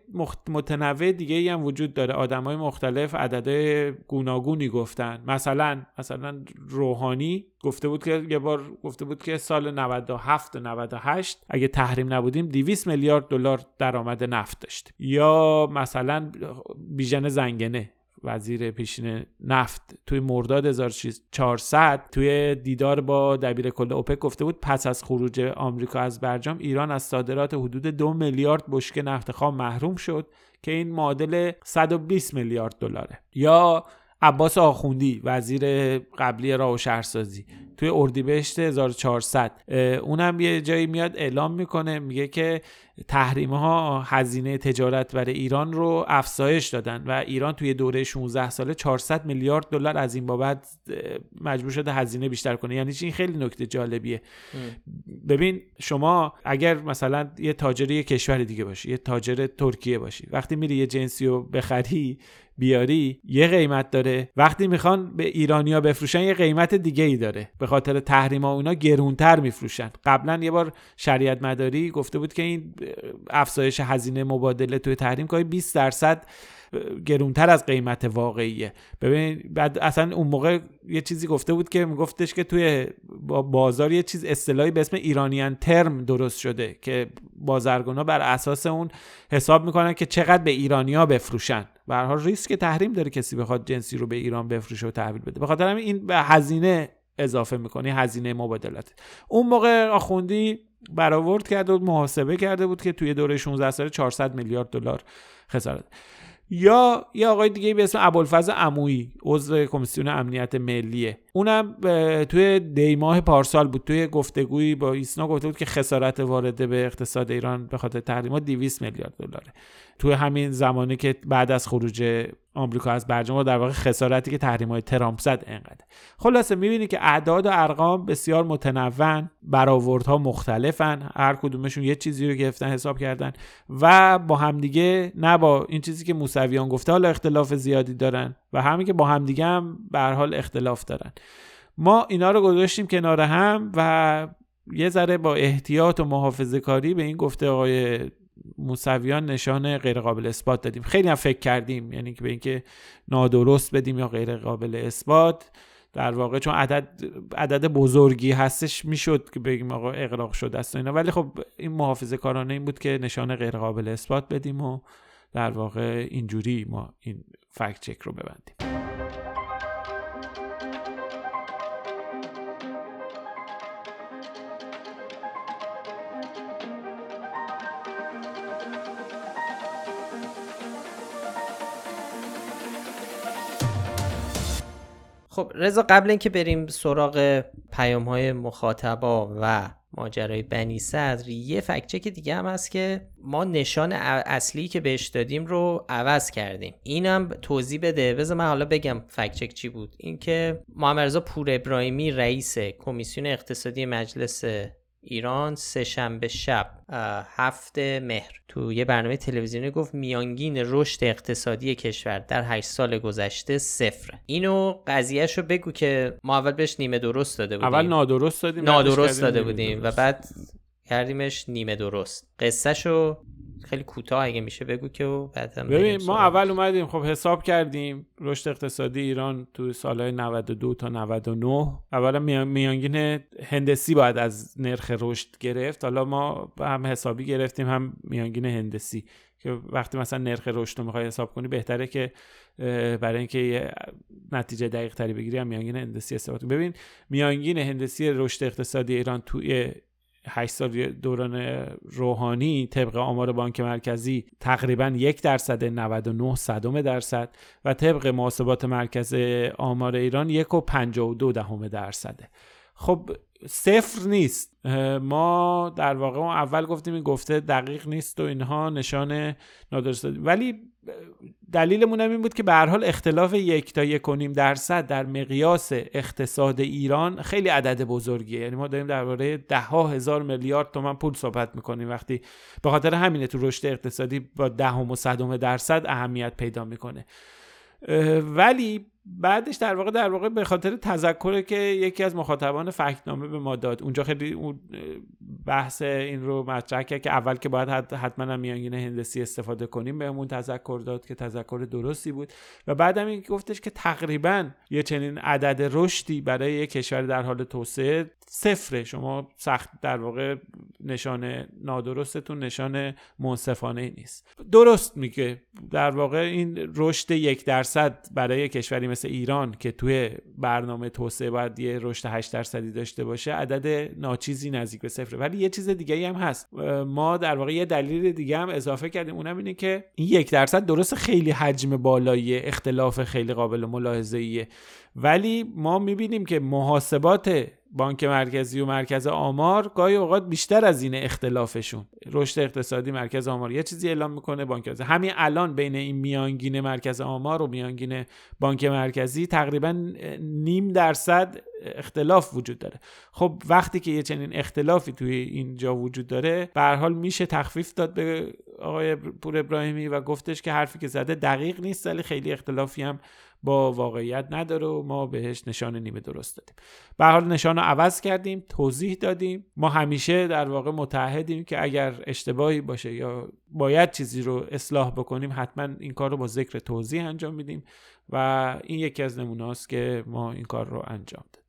متنوع دیگه هم وجود داره. آدمای مختلف عددهای گوناگونی گفتن. مثلا مثلا روحانی گفته بود که یه بار گفته بود که سال 97 و 98 اگه تحریم نبودیم 200 میلیارد دلار درآمد نفت داشت. یا مثلا بیژن زنگنه. وزیر پیشین نفت توی مرداد 1400 توی دیدار با دبیر کل اوپک گفته بود پس از خروج آمریکا از برجام ایران از صادرات حدود دو میلیارد بشکه نفت خام محروم شد که این معادل 120 میلیارد دلاره. یا عباس آخوندی وزیر قبلی راه و شهرسازی توی اردیبهشت 1400 اونم یه جایی میاد اعلام می‌کنه میگه که تحریم ها هزینه تجارت برای ایران رو افزایش دادن و ایران توی دوره 16 ساله 400 میلیارد دلار از این بابت مجبور شده هزینه بیشتر کنه. یعنی این خیلی نکته جالبیه. ببین شما اگر مثلا یه تاجر یه کشور دیگه باشی یه تاجر ترکیه باشی وقتی میری یه جنسی رو بخری بیاری یه قیمت داره. وقتی می‌خوان به ایرانیا بفروشن یه قیمت دیگه ای داره. به خاطر تحریم اونا گرونتر میفروشن. قبلا یه بار شریعت مداری گفته بود که این افزایش هزینه مبادله توی تحریم که 20 درصد گرونتر از قیمت واقعیه. ببین بعد اصلا اون موقع یه چیزی گفته بود که میگفتش که توی بازار یه چیز اصطلاحی به اسم ایرانیان ترم درست شده که بازرگونا بر اساس اون حساب می‌کنن که چقدر به ایرانیا بفروشن. به هر حال ریسک تحریم داره کسی بخواد جنسی رو به ایران بفروشه و تحویل بده. به خاطر همین این به هزینه اضافه می‌کنی هزینه مبادلات. اون موقع آخوندی برآورد کرده بود محاسبه کرده بود که توی دوره 16 ساله 400 میلیارد دلار خسارت. یا یه آقای دیگه به اسم ابوالفضل عمویی عضو کمیسیون امنیت ملیه. اونم توی دیماه پارسال بود توی گفتگویی با ایسنا گفته بود که خسارت وارده به اقتصاد ایران به خاطر تحریمات 200 میلیارد دلاره. توی همین زمانی که بعد از خروج آمریکا از برجام در واقع خسارتی که تحریم های ترامپ زد انقدر. خلاصه می‌بینی که اعداد و ارقام بسیار متنوع برآوردها مختلفن هر کدومشون یه چیزی رو گرفتن حساب کردن و با همدیگه نه با این چیزی که موسویان گفته حالا اختلاف زیادی دارن و همین که با همدیگه هم به حال اختلاف دارن. ما اینا رو گذاشتیم کنار هم و یه ذره با احتیاط و محافظه کاری به این گفته آقای موسویان نشان غیر قابل اثبات دادیم. خیلی هم فکر کردیم یعنی که به اینکه نادرست بدیم یا غیر قابل اثبات. در واقع چون عدد عدد بزرگی هستش می‌شد که بگیم آقا اقراق شده است اینا. ولی خب این محافظه کارانه این بود که نشان غیر قابل اثبات بدیم و در واقع اینجوری ما این فکت چک رو ببندیم. خب رضا قبل اینکه بریم سراغ پیام های مخاطبا و ماجرای بنی صدر یه فکچک دیگه هم هست که ما نشان اصلی که بهش دادیم رو عوض کردیم. اینم توضیح بده. بذار من حالا بگم فکچک چی بود. اینکه محمد رضا پور ابراهیمی رئیس کمیسیون اقتصادی مجلس ایران سه شنبه شب هفت مهر. تو یه برنامه تلویزیونی گفت میانگین رشد اقتصادی کشور در هشت سال گذشته صفر اینو قضیهش رو بگو که ما اول بهش نیمه درست داده بودیم. اول نادرست دادیم نادرست داده بودیم و بعد کردیمش نیمه درست. قصه شو خیلی کوتاه اگه میشه بگو که بعد ببین ما اول اومدیم. خب حساب کردیم رشد اقتصادی ایران تو سالهای 92 تا 99 اولا میانگین هندسی باید از نرخ رشد گرفت. حالا ما هم حسابی گرفتیم هم میانگین هندسی. که وقتی مثلا نرخ رشد رو می‌خوای حساب کنی بهتره که برای اینکه یه نتیجه دقیق تری بگیری هم میانگین هندسی استفاده ببین میانگین هندسی رشد اقتصادی ایران توی 8 سال دوران روحانی طبق آمار بانک مرکزی تقریبا یک درصد 99 صدم درصد و طبق محاسبات مرکز آمار ایران یک و 52 دهم درصده. خب صفر نیست. ما در واقع ما اول گفتیم این گفته دقیق نیست و اینها نشان نادرست ولی دلیلمون هم این بود که به هر حال اختلاف یک تا یک و نیم درصد در مقیاس اقتصاد ایران خیلی عدد بزرگیه. یعنی ما داریم درباره ده ها هزار میلیارد تومن پول صحبت می‌کنیم. وقتی به خاطر همینه تو رشد اقتصادی با دهم و صدم درصد اهمیت پیدا می‌کنه. ولی بعدش در واقع در واقع به خاطر تذکره که یکی از مخاطبان فکنامه به ما داد اونجا خیلی اون بحث این رو مطرح کرد که اول که باید حتما میانگین هندسی استفاده کنیم بهمون تذکر داد که تذکر درستی بود. و بعدم این گفتش که تقریبا یه چنین عدد رشدی برای یک کشور در حال توسعه صفره. شما سخت در واقع نشان نادرستتون نشان منصفانه نیست. درست میگه. در واقع این رشد یک درصد برای کشوری مثل ایران که توی برنامه توسعه باید یه رشد 8 درصدی داشته باشه عدد ناچیزی نزدیک به صفره. ولی یه چیز دیگه هم هست. ما در واقع یه دلیل دیگه هم اضافه کردیم. اونم اینه که این یک درصد درست خیلی حجم بالایی اختلاف خیلی قابل ملاحظه ولی ما می‌بینیم که محاسبات بانک مرکزی و مرکز آمار گاهی اوقات بیشتر از این اختلافشون. رشد اقتصادی مرکز آمار یه چیزی اعلام می‌کنه بانک مرکزی. همین الان بین این میانگین مرکز آمار و میانگین بانک مرکزی تقریبا نیم درصد اختلاف وجود داره. خب وقتی که یه چنین اختلافی توی اینجا وجود داره به حال میشه تخفیف داد به آقای پور ابراهیمی و گفتش که حرفی که زده دقیق نیست ولی خیلی اختلافی هم با واقعیت نداره و ما بهش نشان نیمه درست دادیم. به حال نشان رو عوض کردیم توضیح دادیم. ما همیشه در واقع متحدیم که اگر اشتباهی باشه یا باید چیزی رو اصلاح بکنیم حتما این کار رو با ذکر توضیح انجام میدیم و این یکی از نمونه که ما این کار رو انجام دادیم.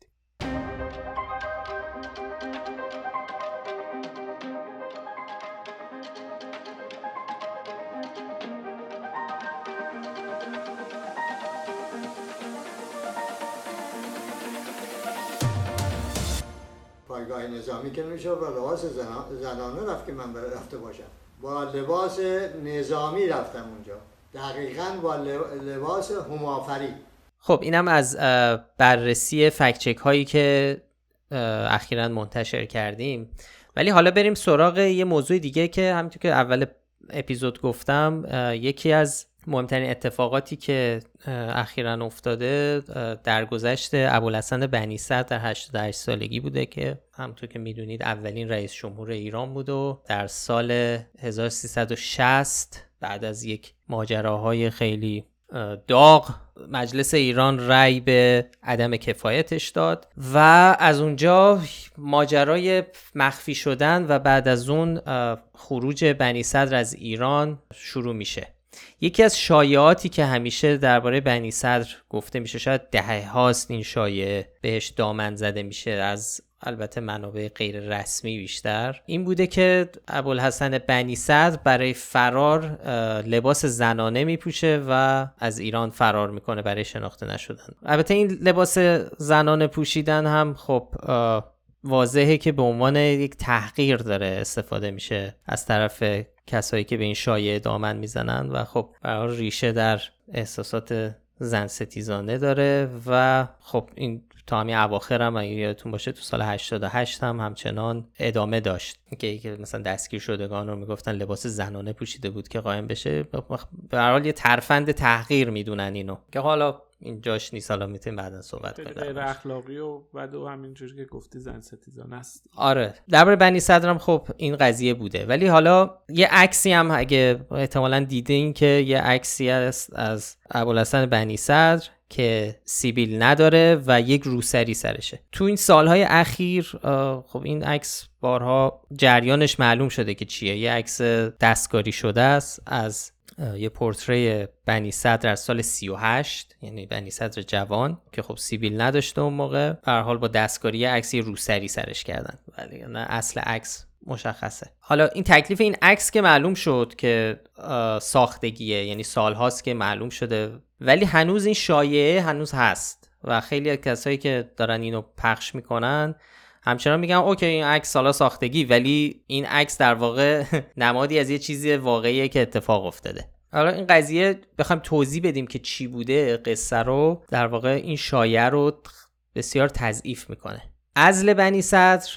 نظامی که نمیشه و لباس زنانه رفت که من رفته باشم. با لباس نظامی رفتم اونجا. دقیقا با لباس همافری. خب اینم از بررسی فکچک هایی که اخیرا منتشر کردیم. ولی حالا بریم سراغ یه موضوع دیگه که همینطور که اول اپیزود گفتم یکی از مهمترین اتفاقاتی که اخیرا افتاده در گذشت ابوالحسن بنی صدر در 88 سالگی بوده که همونطور که می‌دونید اولین رئیس جمهور ایران بود و در سال 1360 بعد از یک ماجراهای خیلی داغ مجلس ایران رأی به عدم کفایتش داد و از اونجا ماجرای مخفی شدن و بعد از اون خروج بنی صدر از ایران شروع میشه. یکی از شایعاتی که همیشه درباره بنی صدر گفته میشه شاید دهه هاست این شایعه بهش دامن زده میشه از البته منابع غیر رسمی بیشتر. این بوده که ابوالحسن بنی صدر برای فرار لباس زنانه میپوشه و از ایران فرار می‌کنه برای شناخته نشدن. البته این لباس زنانه پوشیدن هم خب واضحه که به عنوان یک تحقیر داره استفاده میشه از طرف کسایی که به این شایعه دامن می‌زنن و خب برای ریشه در احساسات زن ستیزانه داره و خب این تا همین اواخر هم اگه یادتون باشه تو سال 88 هم همچنان ادامه داشت. که مثلا دستگیر شدگان رو می‌گفتن لباس زنانه پوشیده بود که قایم بشه به حال یه ترفند تحقیر می‌دونن اینو. که حالا این جاش نیست. حالا می‌تونیم بعدا صحبت کنیم. غیر اخلاقی و بعد و همینجوری که گفتی زن ستیزان است. آره. درباره بنی صدرم خب این قضیه بوده. ولی حالا یه عکسی هم اگه احتمالا دیدین که یه عکسی است از ابوالحسن بنی صدر که سیبیل نداره و یک روسری سرشه. تو این سالهای اخیر خب این عکس بارها جریانش معلوم شده که چیه. یه عکس دستکاری شده است از یه پورتری بنی صدر از سال 38 یعنی بنی صدر جوان که خب سیبیل نداشته اون موقع. به حال با دستکاری عکسی روسری سرش کردن. ولی نه اصل عکس مشخصه. حالا این تکلیف این عکس که معلوم شد که ساختگیه یعنی سالهاست که معلوم شده. ولی هنوز این شایعه هنوز هست. و خیلی از کسایی که دارن اینو پخش می‌کنن همچنان میگن اوکی این عکس سالا ساختگی ولی این عکس در واقع نمادی از یه چیزی واقعیه که اتفاق افتاده. حالا این قضیه بخوایم توضیح بدیم که چی بوده قصه رو در واقع این شایعه رو بسیار تضعیف می‌کنه. ازل بنی صدر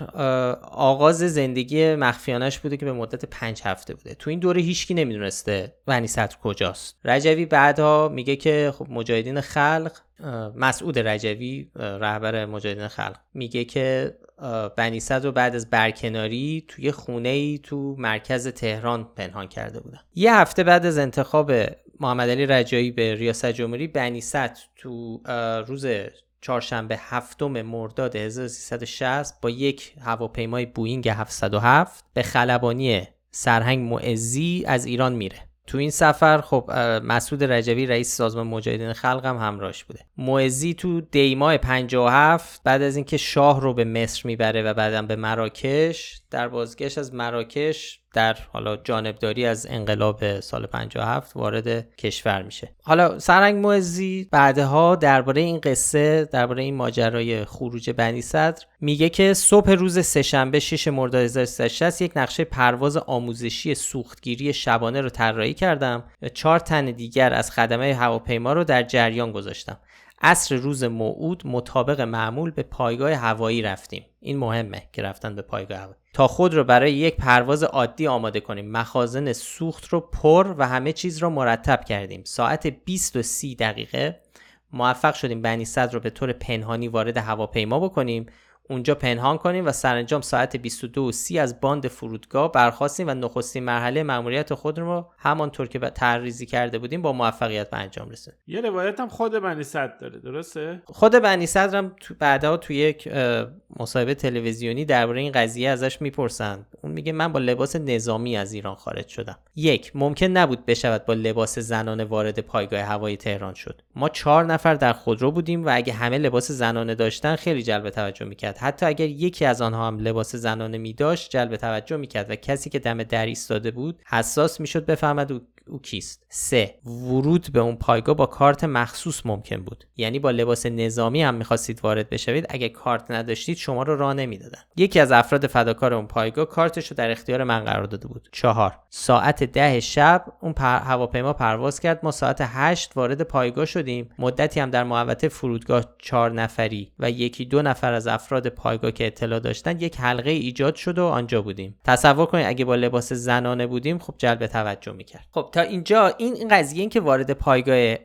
آغاز زندگی مخفیانش بوده که به مدت پنج هفته بوده. تو این دوره هیچکی نمی‌دونسته بنی صدر کجاست. رجوی بعدها میگه که خب مجاهدین خلق مسعود رجوی رهبر مجاهدین خلق میگه که بنی صدر رو بعد از برکناری توی خونه ای تو مرکز تهران پنهان کرده بودن. یه هفته بعد از انتخاب محمد علی رجایی به ریاست جمهوری بنی صدر تو روز چهارشنبه هفتم مرداد 1360 با یک هواپیمای بوینگ 707 به خلبانی سرهنگ معزی از ایران میره. تو این سفر خب مسعود رجوی رئیس سازمان مجاهدین خلق هم همراهش بوده. معزی تو دیماه 57 بعد از اینکه شاه رو به مصر می‌بره و بعدم به مراکش در بازگشت از مراکش در حالا جانبداری از انقلاب سال 57 وارد کشور میشه. حالا سرنگ معزی بعدها درباره این قصه درباره این ماجرای خروج بنی صدر میگه که صبح روز سهشنبه 6 مرداد 1360 یک نقشه پرواز آموزشی سوختگیری شبانه رو طراحی کردم چهار تن دیگر از خدمه هواپیما رو در جریان گذاشتم. عصر روز موعود مطابق معمول به پایگاه هوایی رفتیم. این مهمه که رفتن به پایگاه هوایی. تا خود رو برای یک پرواز عادی آماده کنیم. مخازن سوخت رو پر و همه چیز رو مرتب کردیم. ساعت 20 و 30 دقیقه موفق شدیم بنی صدر رو به طور پنهانی وارد هواپیما بکنیم. اونجا پنهان کنیم و سرانجام ساعت 22 و 30 از باند فرودگاه برخواستیم و نخستین مرحله مأموریت خود رو همانطور که تعریزی کرده بودیم با موفقیت به انجام رسوندیم یه روایت هم خود بنی صدر داره درسته؟ خود بنی صدر هم تو بعدها تو یک مصاحبه تلویزیونی درباره این قضیه ازش می‌پرسن اون میگه من با لباس نظامی از ایران خارج شدم. یک ممکن نبود بشود با لباس زنانه وارد پایگاه هوایی تهران شد. ما چهار نفر در خودرو بودیم و اگه همه لباس زنانه داشتن خیلی جلب توجه می‌کرد حتی اگر یکی از آنها هم لباس زنانه می داشت جلب توجه می کرد و کسی که دم در ایستاده بود حساس می‌شد بفهمد او کیست؟ سه. ورود به اون پایگاه با کارت مخصوص ممکن بود. یعنی با لباس نظامی هم می‌خواستید وارد بشوید. اگه کارت نداشتید شما رو راه نمی‌دادن. یکی از افراد فداکار اون پایگاه کارتش رو در اختیار من قرار داده بود. چهار. ساعت ده شب اون پر... هواپیما پرواز کرد. ما ساعت هشت وارد پایگاه شدیم. مدتی هم در محوطه فرودگاه چهار نفری و یکی دو نفر از افراد پایگاه که اطلاع داشتن یک حلقه ایجاد شد و آنجا بودیم. تصور کنید اگه با لباس زنانه بودیم خب جلب توجه می‌کرد. خب تا اینجا این قضیه این که وارد پایگاه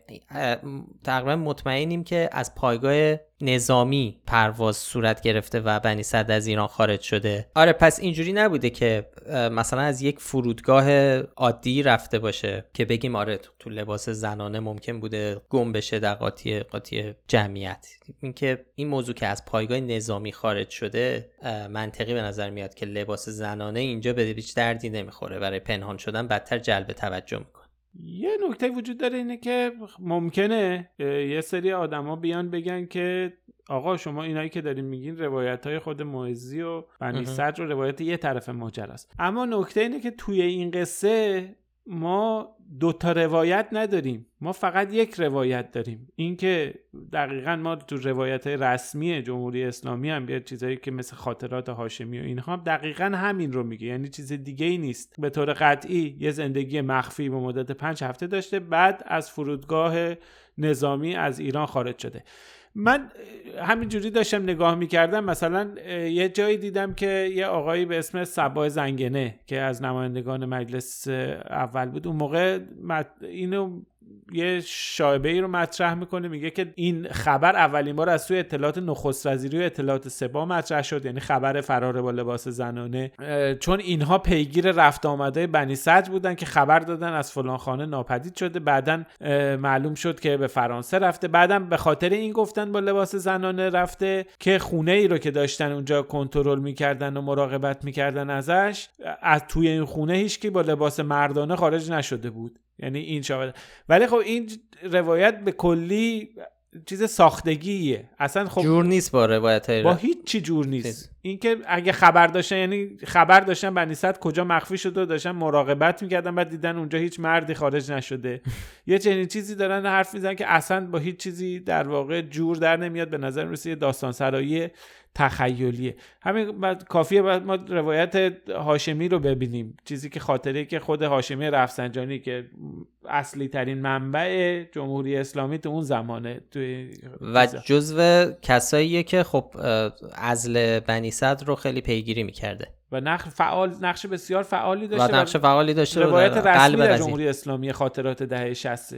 تقریبا مطمئنیم که از پایگاه نظامی پرواز صورت گرفته و بنی صد از ایران خارج شده. آره پس اینجوری نبوده که مثلا از یک فرودگاه عادی رفته باشه که بگیم آره تو لباس زنانه ممکن بوده گم بشه در قاطی قاطی جمعیت. اینکه این موضوع که از پایگاه نظامی خارج شده منطقی به نظر میاد که لباس زنانه اینجا به هیچ دردی نمی‌خوره. برای پنهان شدن بدتر جلب توجه می‌کنه. یه نکته وجود داره اینه که ممکنه یه سری آدما بیان بگن که آقا شما اینایی که دارین میگین روایت های خود معزی و بنی صدر و روایت یه طرف ماجراست. اما نکته اینه که توی این قصه ما دو تا روایت نداریم. ما فقط یک روایت داریم. اینکه دقیقا ما تو روایت رسمی جمهوری اسلامی هم بیاد چیزایی که مثل خاطرات هاشمی و اینها دقیقا همین رو میگه. یعنی چیز دیگه ای نیست. به طور قطعی یه زندگی مخفی به مدت پنج هفته داشته بعد از فرودگاه نظامی از ایران خارج شده. من همینجوری داشتم نگاه می‌کردم مثلا یه جایی دیدم که یه آقایی به اسم سبای زنگنه که از نمایندگان مجلس اول بود اون موقع اینو یه شایبه ای رو مطرح می‌کنه میگه که این خبر اولین بار از سوی اطلاعات نخست وزیری و اطلاعات سپاه مطرح شد یعنی خبر فرار با لباس زنانه. چون اینها پیگیر رفت آمده بنی سج بودن که خبر دادن از فلان خانه ناپدید شده. بعدا معلوم شد که به فرانسه رفته. بعدا به خاطر این گفتن با لباس زنانه رفته که خونه ای رو که داشتن اونجا کنترل می‌کردن و مراقبت می‌کردن ازش از توی این خونه هیچ کی با لباس مردانه خارج نشده بود. یعنی این شاهد ولی خب این روایت به کلی چیز ساختگیه. اصلا خب جور نیست با روایت های با هیچ چی جور نیست. اینکه اگه خبر داشتن یعنی خبر داشتن بنی کجا مخفی شده و داشتن مراقبت می‌کردن بعد دیدن اونجا هیچ مردی خارج نشده. یه چنین چیزی دارن حرف می‌زنن که اصلا با هیچ چیزی در واقع جور در نمیاد به نظر می‌رسه یه داستان سرایی تخیلیه. همین بعد کافیه بعد ما روایت هاشمی رو ببینیم. چیزی که خاطره که خود هاشمی رفسنجانی که اصلی ترین منبع جمهوری اسلامی تو اون زمانه توی و جزو کساییه که خب ازل بنی صدر رو خیلی پیگیری می‌کرده. و نقش فعال نقش بسیار فعالی داشته و نقش فعالی داشته روایت رسمی در جمهوری اسلامی خاطرات دهه 60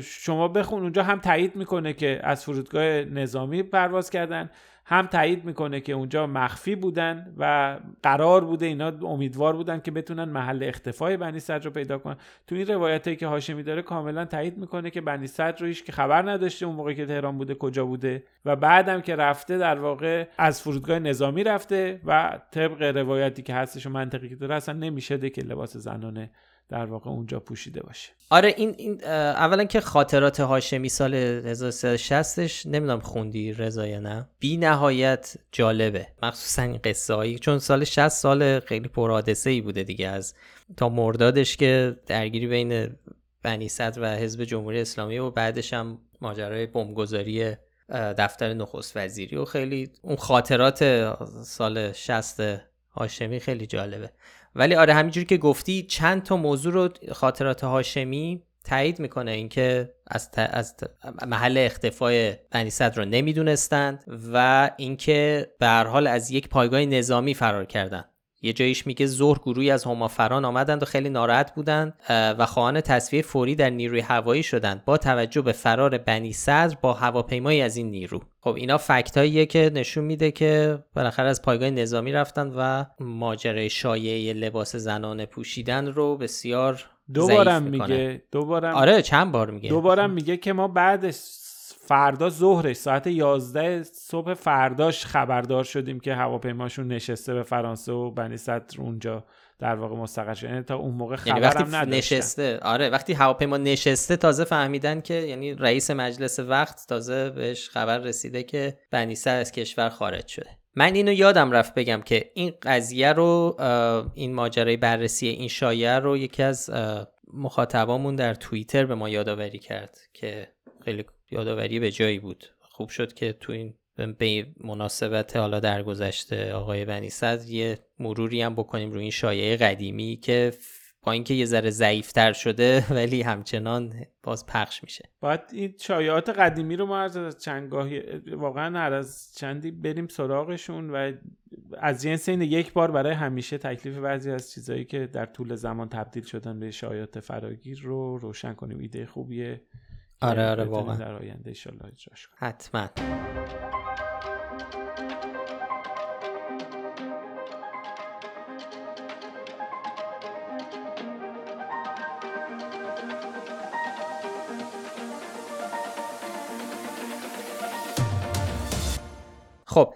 شما بخون اونجا هم تایید می‌کنه که از فرودگاه نظامی پرواز کردن. هم تایید می‌کنه که اونجا مخفی بودن و قرار بوده اینا امیدوار بودن که بتونن محل اختفای بنی صدر رو پیدا کنن. تو این روایتی که هاشمی داره کاملا تایید می‌کنه که بنی صدر رو هیچ که خبر نداشته اون موقعی که تهران بوده کجا بوده و بعدم که رفته در واقع از فرودگاه نظامی رفته و طبق روایتی که هستش و منطقی که داره اصلا نمیشه که لباس زنانه در واقع اونجا پوشیده باشه. آره این, این اولا که خاطرات هاشمی سال 1360ش نمی‌دونم خوندی رضا یا نه. بی نهایت جالبه. مخصوصا این قصه هایی چون سال 60 سال خیلی پرحادثه ای بوده دیگه از تا مردادش که درگیری بین بنی صدر و حزب جمهوری اسلامی و بعدش هم ماجرای بمبگذاری دفتر نخست وزیری و خیلی اون خاطرات سال 60 هاشمی خیلی جالبه. ولی آره همینجوری که گفتی چند تا موضوع رو خاطرات هاشمی تایید می‌کنه. اینکه از, از محل اختفای بنی صدر رو نمی‌دونستند و اینکه به هر حال از یک پایگاه نظامی فرار کردن. یه جاییش میگه ظهر گروهی از همافران آمدند و خیلی ناراحت بودند و خواهان تصفیه فوری در نیروی هوایی شدند با توجه به فرار بنی صدر با هواپیمایی از این نیرو. خب اینا فکت که نشون میده که بالاخره از پایگاه نظامی رفتن و ماجرای شایعه لباس زنانه پوشیدن رو بسیار دوبارم میگه دوبارم آره چند بار میگه. دوبارم میگه که ما بعد فردا ظهرش ساعت 11 صبح فرداش خبردار شدیم که هواپیماشون نشسته به فرانسه و بنی صدر اونجا در واقع مستقر شد یعنی تا اون موقع یعنی خبرم یعنی نشسته آره وقتی هواپیما نشسته تازه فهمیدن که یعنی رئیس مجلس وقت تازه بهش خبر رسیده که بنی صدر از کشور خارج شده. من اینو یادم رفت بگم که این قضیه رو این ماجرای بررسی این شایعه رو یکی از مخاطبامون در توییتر به ما یادآوری کرد که خیلی یادآوری به جایی بود. خوب شد که تو این به مناسبت حالا در گذشته آقای بنی صدر یه مروری هم بکنیم روی این شایعه قدیمی که با اینکه یه ذره ضعیفتر شده ولی همچنان باز پخش میشه. باید این شایعات قدیمی رو ما از چندگاهی واقعا هر از چندی بریم سراغشون و از جنس این یک بار برای همیشه تکلیف بعضی از چیزهایی که در طول زمان تبدیل شدن به شایعات فراگیر رو روشن کنیم. ایده خوبیه. آره آره واقعا. در آینده ایشالله اجراش حتما. خب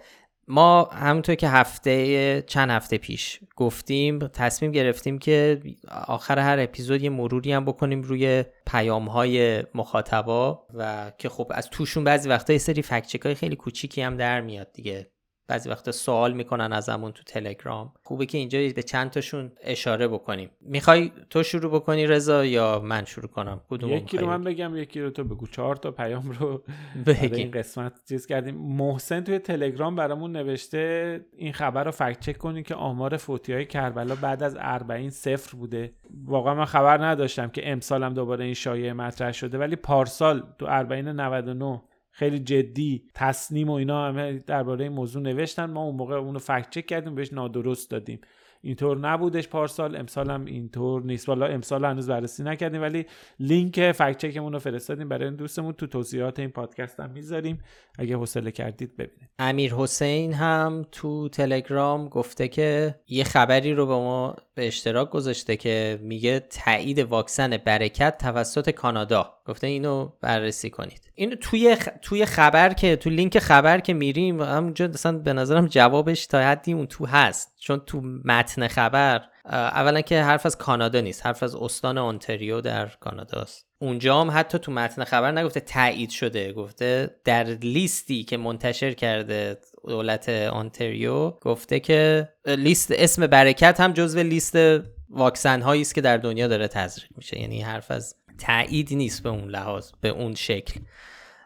ما همونطور که هفته چند هفته پیش گفتیم تصمیم گرفتیم که آخر هر اپیزود یه مروری هم بکنیم روی پیام های مخاطبا و که خب از توشون بعضی وقتا یه سری فکچک های خیلی کوچیکی هم در میاد دیگه. بعضی وقتا سوال می‌کنن ازمون تو تلگرام. خوبه که اینجا به چند تاشون اشاره بکنیم. می‌خوای تو شروع بکنی رضا یا من شروع کنم؟ کدوم یکی رو من بگم یکی رو تو بگو. چهار تا پیام رو بگی این قسمت چیز کردیم. محسن توی تلگرام برامون نوشته این خبر رو فکت چک کنین که آمار فوتی های کربلا بعد از 40 صفر بوده. واقعا من خبر نداشتم که امسالم دوباره این شایعه مطرح شده ولی پارسال تو 40 99 خیلی جدی تصنیم و اینا همه درباره این موضوع نوشتن. ما اون موقع اونو فکت چک کردیم بهش نادرست دادیم. اینطور نبودش پارسال امسال هم اینطور نیست. والا امسال هنوز بررسی نکردیم ولی لینک فکت چکمون رو فرستادیم برای این دوستمون. تو توضیحات این پادکست هم می‌ذاریم. اگه حوصله کردید ببینید. امیر حسین هم تو تلگرام گفته که یه خبری رو به ما به اشتراک گذاشته که میگه تایید واکسن برکت توسط کانادا. گفته اینو بررسی کنید. اینو توی خ... توی خبر که تو لینک خبر که میریم همونجا اصلا به نظرم جوابش تا حدی اون تو هست. چون تو متن خبر اولا که حرف از کانادا نیست حرف از استان اونتاریو در کاناداست. اونجا هم حتی تو متن خبر نگفته تایید شده گفته در لیستی که منتشر کرده دولت آنتریو گفته که لیست اسم برکت هم جزو لیست واکسن هایی است که در دنیا داره تزریق میشه. یعنی حرف از تایید نیست به اون لحاظ به اون شکل.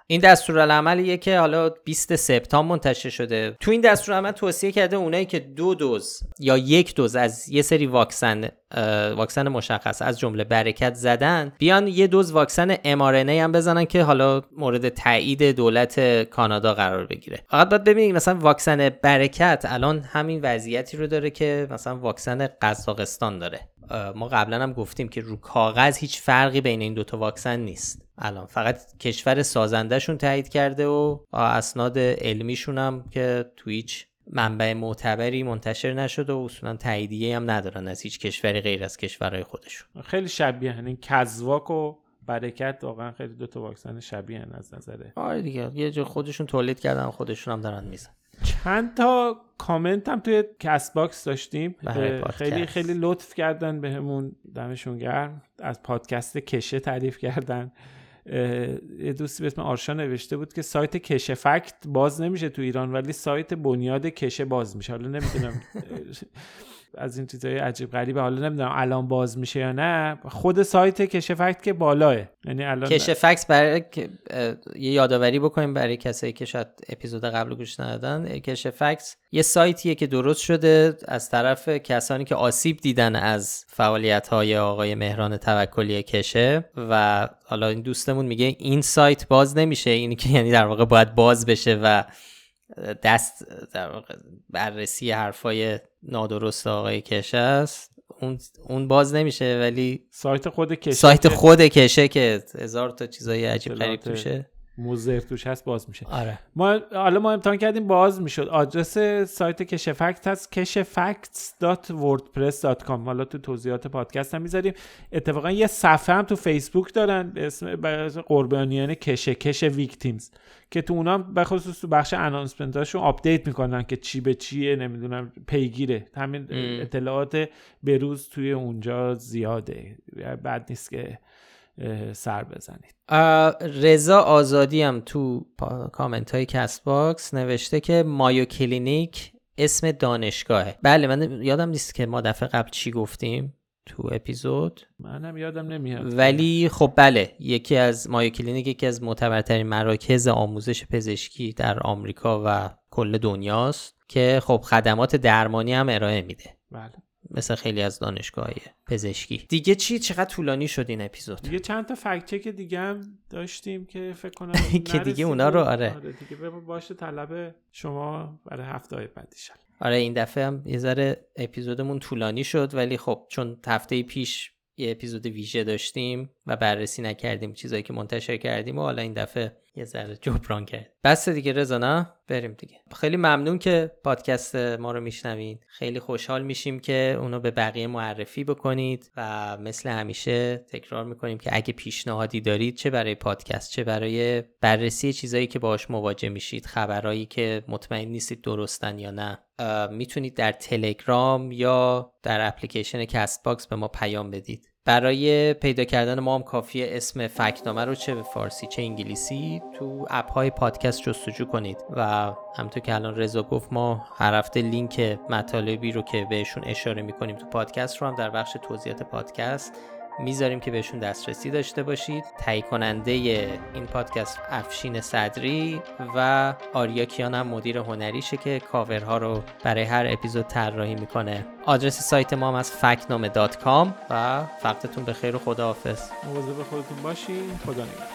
این دستورالعملیه که حالا 20 سپتامبر منتشر شده. تو این دستورالعمل توصیه کرده اونایی که دو دوز یا یک دوز از یه سری واکسن واکسن مشخص از جمله برکت زدن بیان یه دوز واکسن mRNA هم بزنن که حالا مورد تایید دولت کانادا قرار بگیره. فقط باید ببینید مثلا واکسن برکت الان همین وضعیتی رو داره که مثلا واکسن قزاقستان داره. ما قبلا هم گفتیم که رو کاغذ هیچ فرقی بین این دوتا واکسن نیست. الان فقط کشور سازندهشون تایید کرده و اسناد علمیشون هم که تو هیچ منبع معتبری منتشر نشده و اصولا تاییدیه هم ندارن از هیچ کشوری غیر از کشورهای خودشون. خیلی شبیه یعنی کزواک و برکت واقعا خیلی دو تا واکسن شبیه از نظره آره دیگه. یه جا خودشون تولید کردن خودشون هم دارن میزن چند تا کامنت هم توی Castbox داشتیم. خیلی خیلی لطف کردن بهمون. به دمشون گرم. از پادکست کشه تعریف کردن. یه دوستی به اسم آرشا نوشته بود که سایت Keshe Fact باز نمیشه تو ایران ولی سایت بنیاد کشه باز میشه. حالا نمی‌دونم. از این چیزای عجیب غریبه حالا نمی‌دونم الان باز میشه یا نه. خود سایت کشفکت که بالاه. یعنی الان کشفکت برای یه یادآوری بکنیم برای کسایی که شاید اپیزود قبل گوش ندادن. کشفکت یه سایتیه که درست شده از طرف کسانی که آسیب دیدن از فعالیت های آقای مهران توکلی کشه و حالا این دوستمون میگه این سایت باز نمیشه. اینی که یعنی در واقع باید باز بشه و دست در واقع بررسی حرفای نادرست آقای کشه است. اون اون باز نمیشه ولی سایت خود کشه سایت خود کشه که هزار تا چیزای عجیب غریب توشه. موزر توش هست باز میشه. آره. ما حالا ما امتحان کردیم باز می‌شد. آدرس سایت کشفکت هست کشفکتس.wordpress.com حالا تو توضیحات پادکست هم می‌ذاریم. اتفاقا یه صفحه هم تو فیسبوک دارن به اسم قربانیان کشه Keshe Victims که تو اونا به خصوص تو بخش announcement اشون آپدیت می‌کنن که چی به چیه نمی‌دونم پیگیره. همین اطلاعات بروز توی اونجا زیاده. بد نیست که سر بزنید. رضا آزادی هم تو کامنت های Castbox نوشته که مایو کلینیک اسم دانشگاهه. بله من یادم نیست که ما دفعه قبل چی گفتیم تو اپیزود. منم یادم نمیاد. ولی خب بله یکی از مایو کلینیک یکی از معتبرترین مراکز آموزش پزشکی در آمریکا و کل دنیاست که خب خدمات درمانی هم ارائه میده. بله. مثل خیلی از دانشگاه پزشکی. دیگه چی؟ چقدر طولانی شد این اپیزود؟ دیگه چند تا فکت چک دیگه هم داشتیم که فکر کنم که دیگه اونا رو آره, آره دیگه. باشه طلب شما برای هفته های بعدی آره این دفعه هم یه ذره اپیزودمون طولانی شد ولی خب چون هفته پیش یه اپیزود ویژه داشتیم و بررسی نکردیم چیزایی که منتشر کردیم و حالا این دفعه یه ذره جبران کرد. بس دیگه رضا نه؟ بریم دیگه. خیلی ممنون که پادکست ما رو میشنوید. خیلی خوشحال میشیم که اونو به بقیه معرفی بکنید و مثل همیشه تکرار می‌کنیم که اگه پیشنهادی دارید چه برای پادکست چه برای بررسی چیزایی که باهاش مواجه میشید خبرایی که مطمئن نیستید درستن یا نه می‌تونید در تلگرام یا در اپلیکیشن Castbox به ما پیام بدید. برای پیدا کردن ما هم کافیه اسم فکت‌نامه رو چه به فارسی چه انگلیسی تو اپ های پادکست جستجو کنید. و همونطور که الان رضا گفت ما هر هفته لینک مطالبی رو که بهشون اشاره می‌کنیم تو پادکست رو هم در بخش توضیحات پادکست می‌ذاریم که بهشون دسترسی داشته باشید. تهیه کننده این پادکست افشین صدری و آریا کیان هم مدیر هنریشه که کاورها رو برای هر اپیزود طراحی می‌کنه. آدرس سایت ما هم از فکنامه و وقتتون به خیر و خداحافظ. مواظب خودتون باشین. خدا نگهدار.